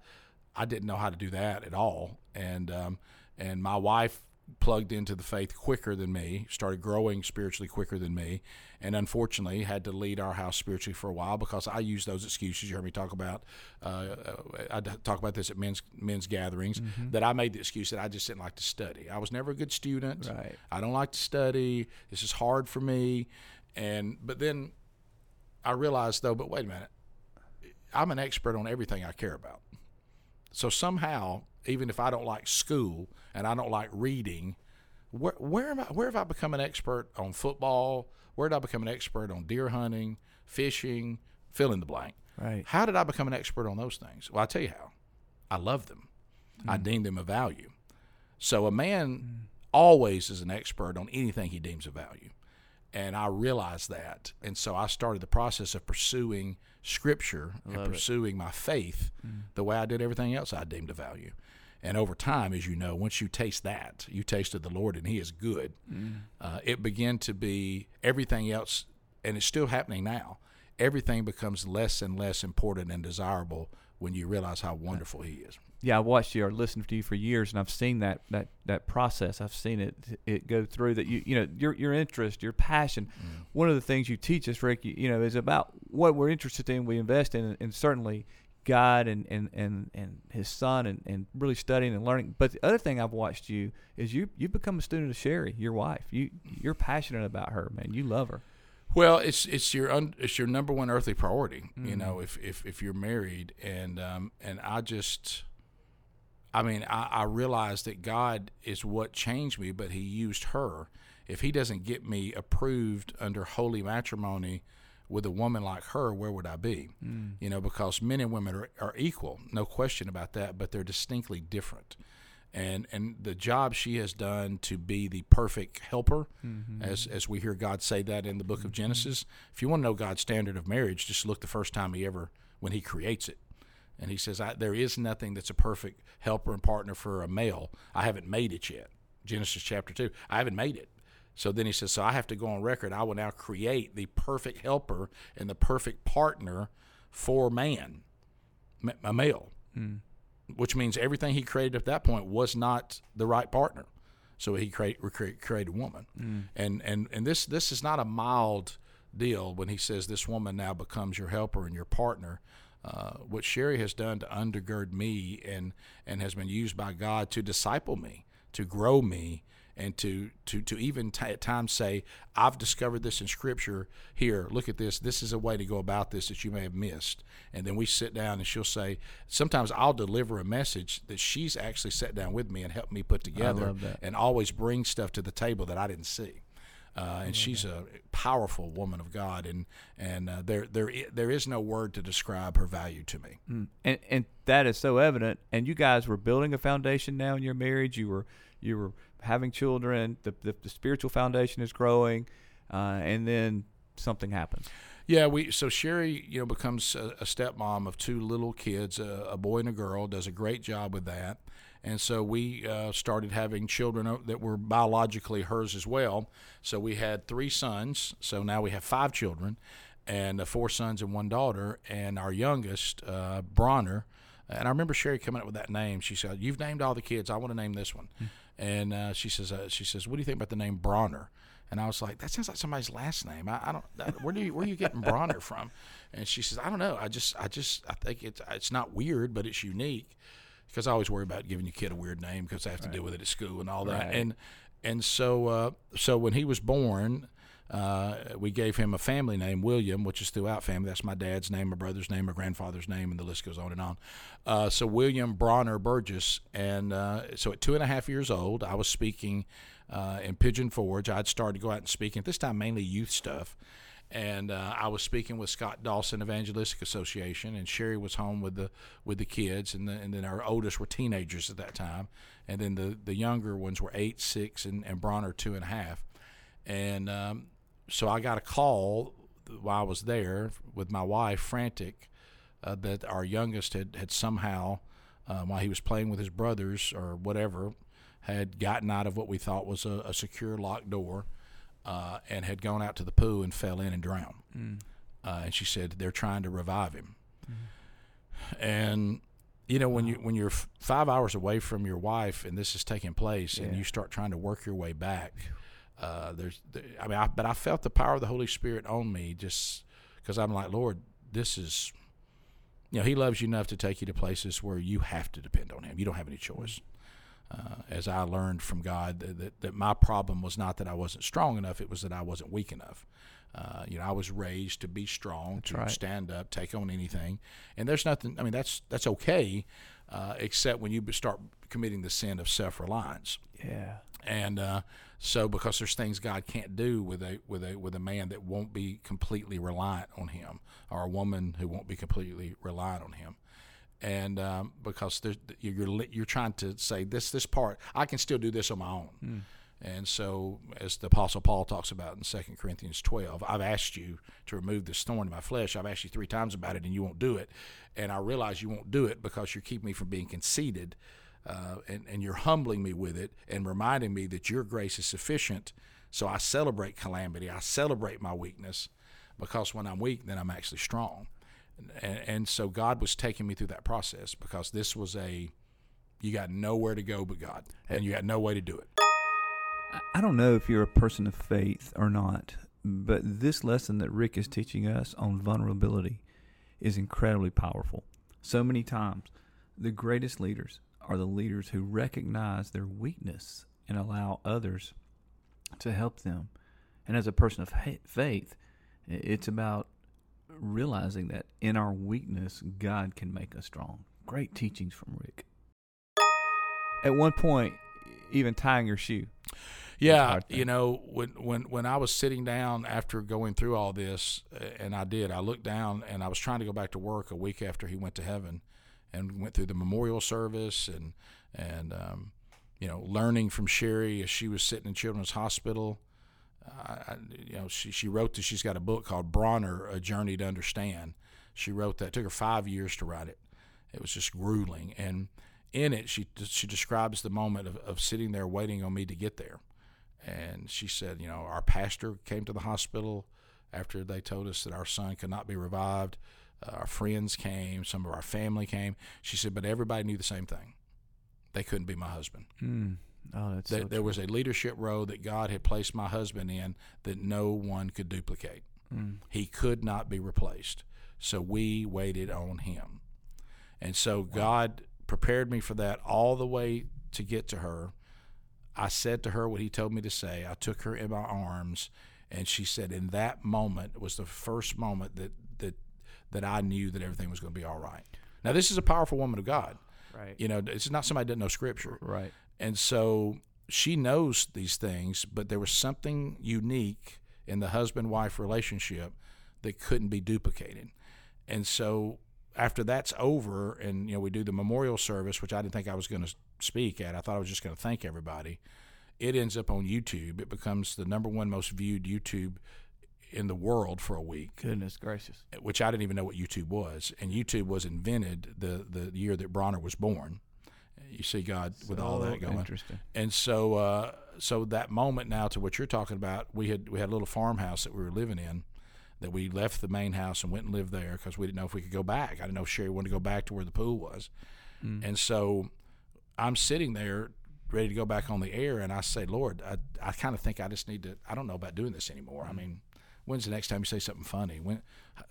I didn't know how to do that at all. And um, and my wife plugged into the faith quicker than me, started growing spiritually quicker than me, and unfortunately had to lead our house spiritually for a while because I use those excuses. You heard me talk about. Uh, I talk about this at men's men's gatherings mm-hmm. that I made the excuse that I just didn't like to study. I was never a good student. Right. I don't like to study. This is hard for me, and but then I realized though, but wait a minute, I'm an expert on everything I care about. So somehow even if I don't like school and I don't like reading, where where am I? Where have I become an expert on football? Where did I become an expert on deer hunting, fishing, fill in the blank? Right. How did I become an expert on those things? Well, I tell you how. I love them. Mm. I deem them of value. So a man mm. always is an expert on anything he deems of value. And I realized that. And so I started the process of pursuing scripture and pursuing it. my faith mm. the way I did everything else I deemed of value. And over time, as you know, once you taste that, you tasted the Lord and He is good, mm. uh, it began to be everything else, and it's still happening now. Everything becomes less and less important and desirable when you realize how wonderful He is. Yeah, I watched you or listened to you for years, and I've seen that that that process. I've seen it it go through that. You you know your your interest, your passion. Mm. One of the things you teach us, Rick, you, you know, is about what we're interested in. We invest in, and certainly God and, and, and, and his son and, and really studying and learning. But the other thing I've watched you is you you become a student of Sherri, your wife. You you're passionate about her, man. You love her. Well, it's it's your un, it's your number one earthly priority. Mm-hmm. You know, if, if if you're married, and um, and I just, I mean, I, I realized that God is what changed me, but He used her. If He doesn't get me approved under holy matrimony with a woman like her, where would I be? Mm. You know, because men and women are, are equal, no question about that, but they're distinctly different. And and the job she has done to be the perfect helper, mm-hmm. as as we hear God say that in the book of mm-hmm. Genesis. If you want to know God's standard of marriage, just look the first time He ever when He creates it. And he says, There is nothing that's a perfect helper and partner for a male. I haven't made it yet. Genesis chapter 2. I haven't made it. So then he says, So I have to go on record. I will now create the perfect helper and the perfect partner for man, a male, mm. which means everything he created at that point was not the right partner. So he create, created a woman. Mm. And, and, and this, this is not a mild deal when he says this woman now becomes your helper and your partner. Uh, what Sherri has done to undergird me and, and has been used by God to disciple me, to grow me, and to to to even t- at times say, "I've discovered this in Scripture. Here, look at this. This is a way to go about this that you may have missed." And then we sit down, and she'll say, "Sometimes I'll deliver a message that she's actually sat down with me and helped me put together, and always bring stuff to the table that I didn't see." Uh, and she's a powerful woman of God, and and uh, there there there is no word to describe her value to me. Mm. And and that is so evident. And you guys were building a foundation now in your marriage. You were you were having children, the, the, the spiritual foundation is growing, uh, and then something happens. Yeah, we so Sherri, you know, becomes a, a stepmom of two little kids, a, a, boy and a girl. Does a great job with that, and so we uh, started having children that were biologically hers as well. So we had three sons. So now we have five children, and uh, four sons and one daughter. And our youngest, uh, Bronner, and I remember Sherri coming up with that name. She said, "You've named all the kids. I want to name this one." Mm and uh, she says, uh, she says, what do you think about the name Bronner? And I was like, that sounds like somebody's last name. I, I don't. That, where do you where are you getting Bronner from? And she says, I don't know. I just I just I think it's it's not weird, but it's unique. Because I always worry about giving your kid a weird name because I have to right. deal with it at school and all that. Right. And and so uh, so when he was born, uh, we gave him a family name, William, which is throughout family. That's my dad's name, my brother's name, my grandfather's name, and the list goes on and on. Uh, so William Bronner Burgess, and uh, so at two and a half years old, I was speaking uh, in Pigeon Forge. I'd started to go out and speak, at this time mainly youth stuff. And uh, I was speaking with Scott Dawson Evangelistic Association, and Sherri was home with the with the kids, and, the, and then our oldest were teenagers at that time, and then the, the younger ones were eight, six, and, and Bronner two and a half. And um, so I got a call while I was there with my wife, frantic, uh, that our youngest had, had somehow, uh, while he was playing with his brothers or whatever, had gotten out of what we thought was a, a secure locked door uh, and had gone out to the pool and fell in and drowned. Mm. and she said they're trying to revive him. Mm. And you know when you when you're f- five hours away from your wife and this is taking place yeah. and you start trying to work your way back uh, there's, I mean, I, but I felt the power of the Holy Spirit on me just because I'm like, Lord, this is, you know, He loves you enough to take you to places where you have to depend on Him. You don't have any choice. Uh, as I learned from God, that, that, that, my problem was not that I wasn't strong enough; it was that I wasn't weak enough. Uh, you know, I was raised to be strong, that's to right. stand up, take on anything, and there's nothing. I mean, that's that's okay, uh, except when you start committing the sin of self reliance. Yeah. And uh, so, because there's things God can't do with a with a with a man that won't be completely reliant on Him, or a woman who won't be completely reliant on Him, and um, because you're you're trying to say this this part I can still do this on my own. Mm. And so, as the Apostle Paul talks about in 2 Corinthians 12, I've asked you to remove this thorn in my flesh. I've asked you three times about it, and you won't do it. And I realize you won't do it because you're keeping me from being conceited uh, and, and you're humbling me with it and reminding me that your grace is sufficient. So I celebrate calamity. I celebrate my weakness because when I'm weak, then I'm actually strong. And, and so God was taking me through that process because this was a, you got nowhere to go but God, and you had no way to do it. I don't know if you're a person of faith or not, but this lesson that Rick is teaching us on vulnerability is incredibly powerful. So many times, the greatest leaders are the leaders who recognize their weakness and allow others to help them. And as a person of faith, it's about realizing that in our weakness, God can make us strong. Great teachings from Rick. At one point, even tying your shoe. Yeah, you know, when when when I was sitting down after going through all this, and I did, I looked down and I was trying to go back to work a week after he went to heaven, and went through the memorial service and and um, you know learning from Sherri as she was sitting in Children's Hospital. I, you know, she she wrote that she's got a book called Bronner: A Journey to Understand. She wrote that. It took her five years to write it. It was just grueling, and in it, she she describes the moment of, of sitting there waiting on me to get there and she said, you know, our pastor came to the hospital after they told us that our son could not be revived. Uh, our friends came, some of our family came. She said, but everybody knew the same thing. They couldn't be my husband. Mm. Oh, that's that, so there was a leadership role that God had placed my husband in that no one could duplicate. Mm. He could not be replaced. So we waited on him. And so wow. God prepared me for that all the way to get to her I said to her what he told me to say. I took her in my arms, and she said, in that moment was the first moment that that I knew that everything was going to be all right. Now, this is a powerful woman of God. Right. You know, it's not somebody that doesn't know Scripture. Right. And so she knows these things, but there was something unique in the husband wife relationship that couldn't be duplicated. And so after that's over, and you know, we do the memorial service, which I didn't think I was going to speak at. I thought I was just going to thank everybody. It ends up on YouTube. It becomes the number one most viewed YouTube in the world for a week. Goodness gracious! Which I didn't even know what YouTube was, and YouTube was invented the the year that Bronner was born. You see God so with all that going. Interesting. And so, uh, so that moment now to what you're talking about, we had we had a little farmhouse that we were living in. That we left the main house and went and lived there because we didn't know if we could go back. I didn't know if Sherri wanted to go back to where the pool was, mm. and so I'm sitting there ready to go back on the air, and I say, Lord, I, I kind of think I just need to. I don't know about doing this anymore. I mm-hmm. mean, when's the next time you say something funny? When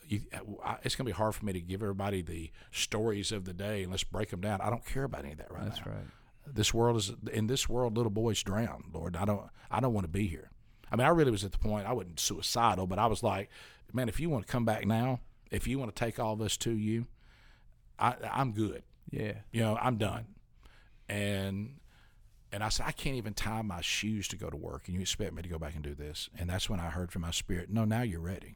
you, I, it's going to be hard for me to give everybody the stories of the day and let's break them down. I don't care about any of that right That's now. right. This world is in this world. Little boys drown. Lord, I don't. I don't want to be here. I mean, I really was at the point. I wasn't suicidal, but I was like, man, if you want to come back now, if you want to take all this to you, I, I'm good. Yeah. You know, I'm done and and I said, I can't even tie my shoes to go to work, and you expect me to go back and do this? And that's when I heard from my spirit, no, now you're ready.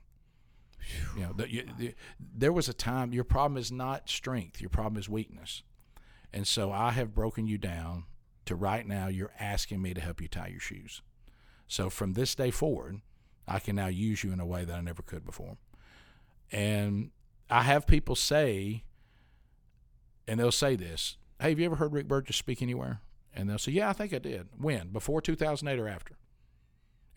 You know, the, you, the, there was a time. Your problem is not strength. Your problem is weakness. And so I have broken you down to right now. You're asking me to help you tie your shoes. So from this day forward, I can now use you in a way that I never could before. And I have people say, and they'll say this hey, have you ever heard Rick Burgess speak anywhere? And they'll say, yeah, I think I did. When? Before 2008 or after?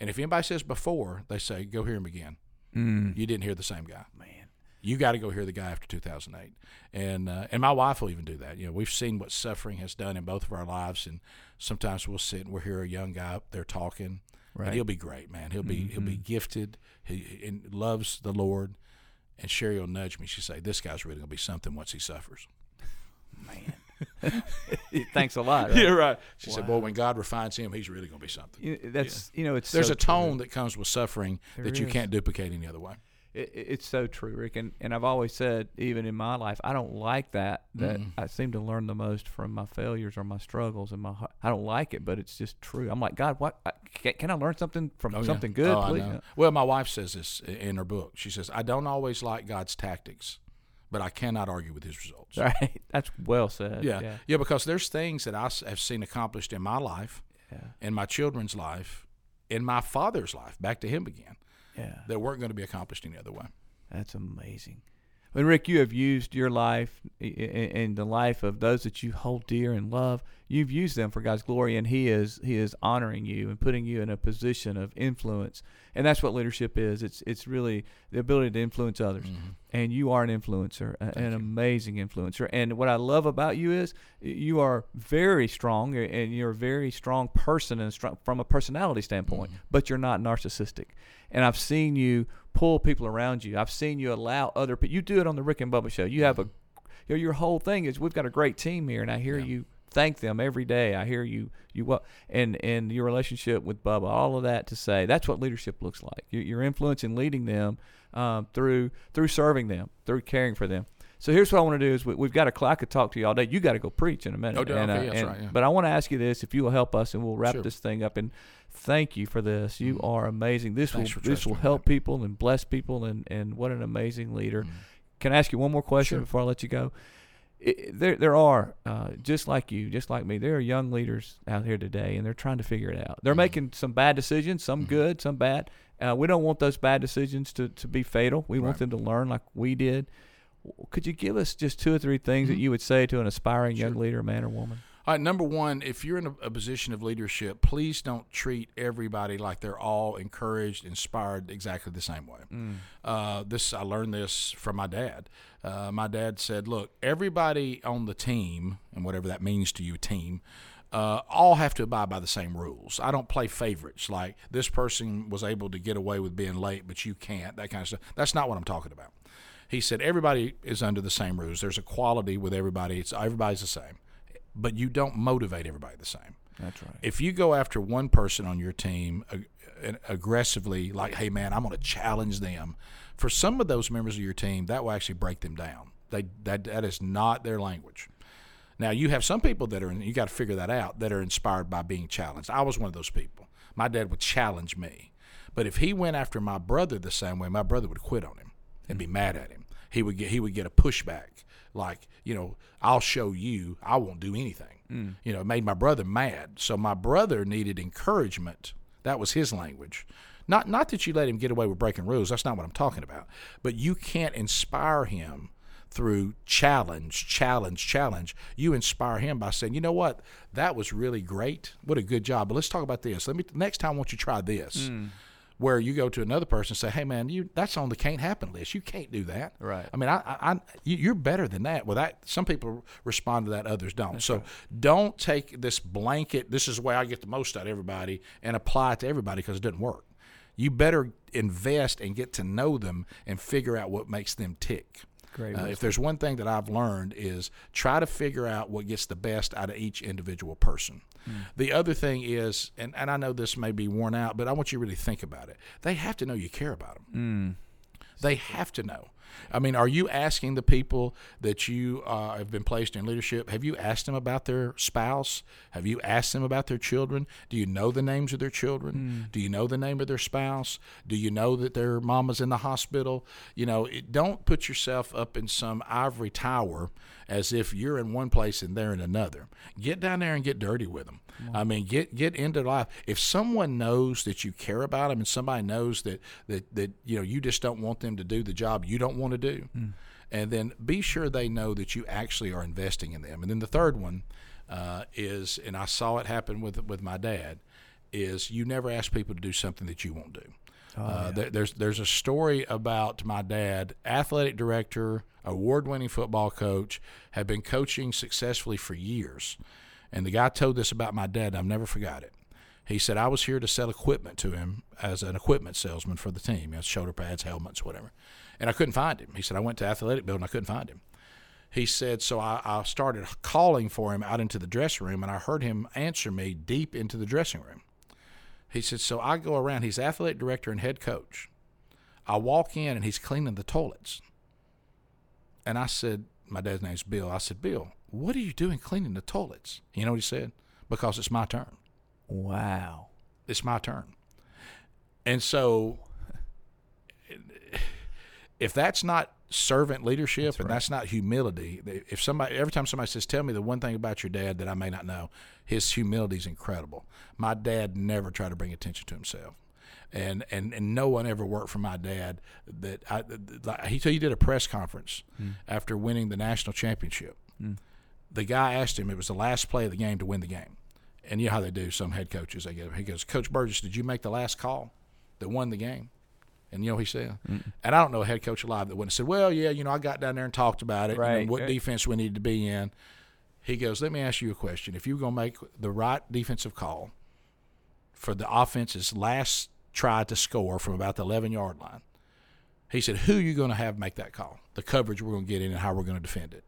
And if anybody says before, they say, go hear him again. Mm. You didn't hear the same guy. Man. You got to go hear the guy after 2008. And uh, and my wife will even do that. You know, we've seen what suffering has done in both of our lives, and sometimes we'll sit and we'll hear a young guy up there talking, right. and he'll be great, man. He'll be mm-hmm. he'll be mm-hmm. gifted. He and loves the Lord. And Sherri will nudge me. She say, "This guy's really gonna be something once he suffers." Man. Thanks a lot. Right? Yeah, right. She wow. said, "Boy, when God refines him, he's really going to be something." That's yeah. you know, it's there's so a tone true. that comes with suffering there that is. you can't duplicate any other way. It, it's so true, Rick, and, and I've always said, even in my life, I don't like that. That mm I seem to learn the most from my failures or my struggles, and my I don't like it, but it's just true. I'm like, God, what can, can I learn something from oh, something yeah. good? Oh, I know. Well, my wife says this in her book. She says, "I don't always like God's tactics." But I cannot argue with his results. Right. That's well said. Yeah. Yeah, yeah because there's things that I have seen accomplished in my life, yeah. in my children's life, in my father's life, back to him again, yeah. that weren't going to be accomplished any other way. That's amazing. And Rick, you have used your life and the life of those that you hold dear and love. You've used them for God's glory, and He is He is honoring you and putting you in a position of influence. And that's what leadership is. It's it's really the ability to influence others. Mm-hmm. And you are an influencer, Thank an you. amazing influencer. And what I love about you is you are very strong, and you're a very strong person and strong, from a personality standpoint. Mm-hmm. But you're not narcissistic. And I've seen you pull people around you. I've seen you allow other people. You do it on the Rick and Bubba show. You have a you know, your whole thing is we've got a great team here, and I hear you thank them every day. I hear you you what and and your relationship with Bubba, all of that to say that's what leadership looks like. You're, you're leading them um, through through serving them, through caring for them. So here's what I want to do: is we, have got a. I could talk to you all day. You got to go preach in a minute. Oh, and, okay, uh, that's and, right. Yeah. But I want to ask you this: if you will help us, and we'll wrap Sure. this thing up. And thank you for this. You are amazing. This Thanks will this will me. help people and bless people. And and what an amazing leader. Can I ask you one more question Mm. Sure. before I let you go? I there, there are uh, just like you, just like me. There are young leaders out here today, and they're trying to figure it out. Mm-hmm. They're making some bad decisions, some good, some bad. Uh, we don't want those bad decisions to, to be fatal. We want them to learn like we did. Could you give us just two or three things that you would say to an aspiring young Mm-hmm. Leader, man or woman? All right, number one, if you're in a, a position of leadership, please don't treat everybody like they're all encouraged, inspired exactly the same way. Uh, this I learned this from my dad. Uh, my dad said, "Look, everybody on the team, and whatever that means to you, team." Uh, all have to abide by the same rules. I don't play favorites like this person was able to get away with being late, but you can't. That kind of stuff. That's not what I'm talking about. He said everybody is under the same rules. There's equality with everybody. It's everybody's the same, but you don't motivate everybody the same. That's right. If you go after one person on your team ag- aggressively, like, "Hey man, I'm going to challenge them," for some of those members of your team, that will actually break them down. They that that is not their language. Now you have some people that are, you got to figure that out, that are inspired by being challenged. I was one of those people. My dad would challenge me, but if he went after my brother the same way, my brother would quit on him and be mad at him. He would get he would get a pushback, like you know, I'll show you, I won't do anything. Hmm. You know, it made my brother mad. So my brother needed encouragement. That was his language. Not not that you let him get away with breaking rules. That's not what I'm talking about. But you can't inspire him through challenge, challenge, challenge. You inspire him by saying, "You know what? That was really great. What a good job. But let's talk about this. Let me next time. I want you to try this." Hmm. Where you go to another person and say, "Hey, man, you that's on the can't happen list. You can't do that." Right. I mean, I, I, I you- you're better than that. Well, that some people respond to that, others don't. so don't take this blanket. This is the way I get the most out of everybody, and apply it to everybody because it doesn't work. You better invest and get to know them and figure out what makes them tick. Great Uh, if there's one thing that I've learned is try to figure out what gets the best out of each individual person. The other thing is, and, and I know this may be worn out, but I want you to really think about it. They have to know you care about them. Mm. They have to know. I mean, are you asking the people that you uh, have been placed in leadership? Have you asked them about their spouse? Have you asked them about their children? Do you know the names of their children? Do you know the name of their spouse? Do you know that their mama's in the hospital? You know, it, don't put yourself up in some ivory tower as if you're in one place and they're in another. Get down there and get dirty with them. I mean, get get into life. If someone knows that you care about them, and somebody knows that that that you know you just don't want them to do the job you don't want to do, and then be sure they know that you actually are investing in them. And then the third one uh, is, and I saw it happen with with my dad, is you never ask people to do something that you won't do. Uh, there, there's there's a story about my dad, athletic director, award-winning football coach, had been coaching successfully for years, and the guy told this about my dad. I've never forgot it. He said I was here to sell equipment to him as an equipment salesman for the team, you know, shoulder pads, helmets, whatever, and I couldn't find him. He said I went to athletic building, I couldn't find him. He said, so I, I started calling for him out into the dressing room, and I heard him answer me deep into the dressing room. He said, so I go around. He's athletic director and head coach. I walk in and he's cleaning the toilets. And I said, my dad's name's Bill. I said, Bill, what are you doing cleaning the toilets? You know what he said? Because it's my turn. Wow. It's my turn. And so, if that's not servant leadership and that's not humility, if somebody every time somebody says, "Tell me the one thing about your dad that I may not know," his humility is incredible. My dad never tried to bring attention to himself. And, and, and no one ever worked for my dad. That I, like, he he did a press conference hmm. after winning the national championship. Hmm. The guy asked him; it was the last play of the game to win the game. And you know how they do. Some head coaches they get. He goes, Coach Burgess, did you make the last call that won the game? And you know what he said. And I don't know a head coach alive that wouldn't have said, "Well, yeah, you know, I got down there and talked about it. you know, Right. what defense we needed to be in." He goes, "Let me ask you a question. If you're going to make the right defensive call for the offense's last try to score from about the 11 yard line," he said, "Who are you going to have make that call? The coverage we're going to get in and how we're going to defend it."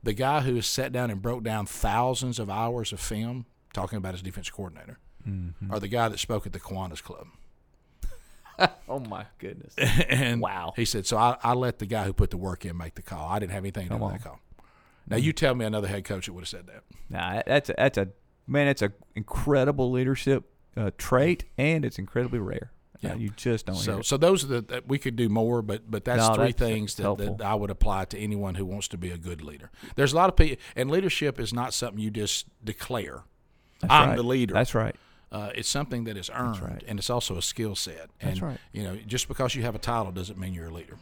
the guy who has sat down and broke down thousands of hours of film talking about his defense coordinator, Mm-hmm. or the guy that spoke at the Kiwanis Club. Oh my goodness. and Wow. he said, so I, I let the guy who put the work in make the call. I didn't have anything to do Come with that call. Now you tell me another head coach that would have said that. Nah, that's a, that's a man. That's a incredible leadership uh, trait, and it's incredibly rare. Yeah. Uh, you just don't hear So, it. so those are the that we could do more, but but that's No, three that's things that, that I would apply to anyone who wants to be a good leader. There's a lot of people, and leadership is not something you just declare. That's I'm right. the leader. That's right. Uh, it's something that is earned, right. and it's also a skill set. And That's right. you know, just because you have a title doesn't mean you're a leader.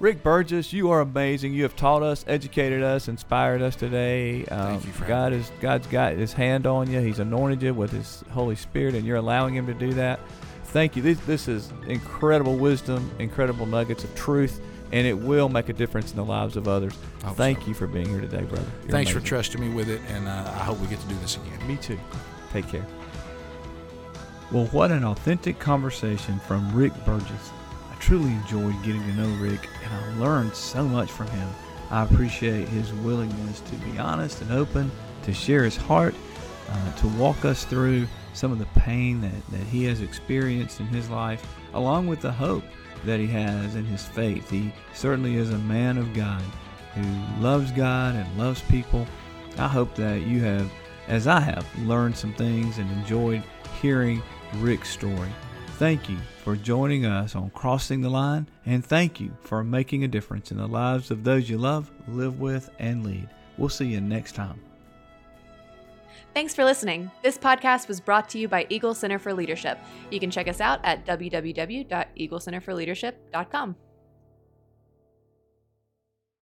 Rick Burgess, you are amazing. You have taught us, educated us, inspired us today. Um, you for God is God's got His hand on you. He's anointed you with His Holy Spirit, and you're allowing Him to do that. Thank you. This this is incredible wisdom, incredible nuggets of truth, and it will make a difference in the lives of others. Thank so. you for being here today, brother. You're Thanks for trusting me with it, and uh, I hope we get to do this again. Me too. Take care. Well, what an authentic conversation from Rick Burgess. Truly enjoyed getting to know Rick, and I learned so much from him. I appreciate his willingness to be honest and open, to share his heart, uh, to walk us through some of the pain that, that he has experienced in his life, along with the hope that he has in his faith. He certainly is a man of God who loves God and loves people. I hope that you have, as I have, learned some things and enjoyed hearing Rick's story. Thank you for joining us on Crossing the Line, and thank you for making a difference in the lives of those you love, live with, and lead. We'll see you next time. Thanks for listening. This podcast was brought to you by Eagle Center for Leadership. You can check us out at www.eaglecenterforleadership.com.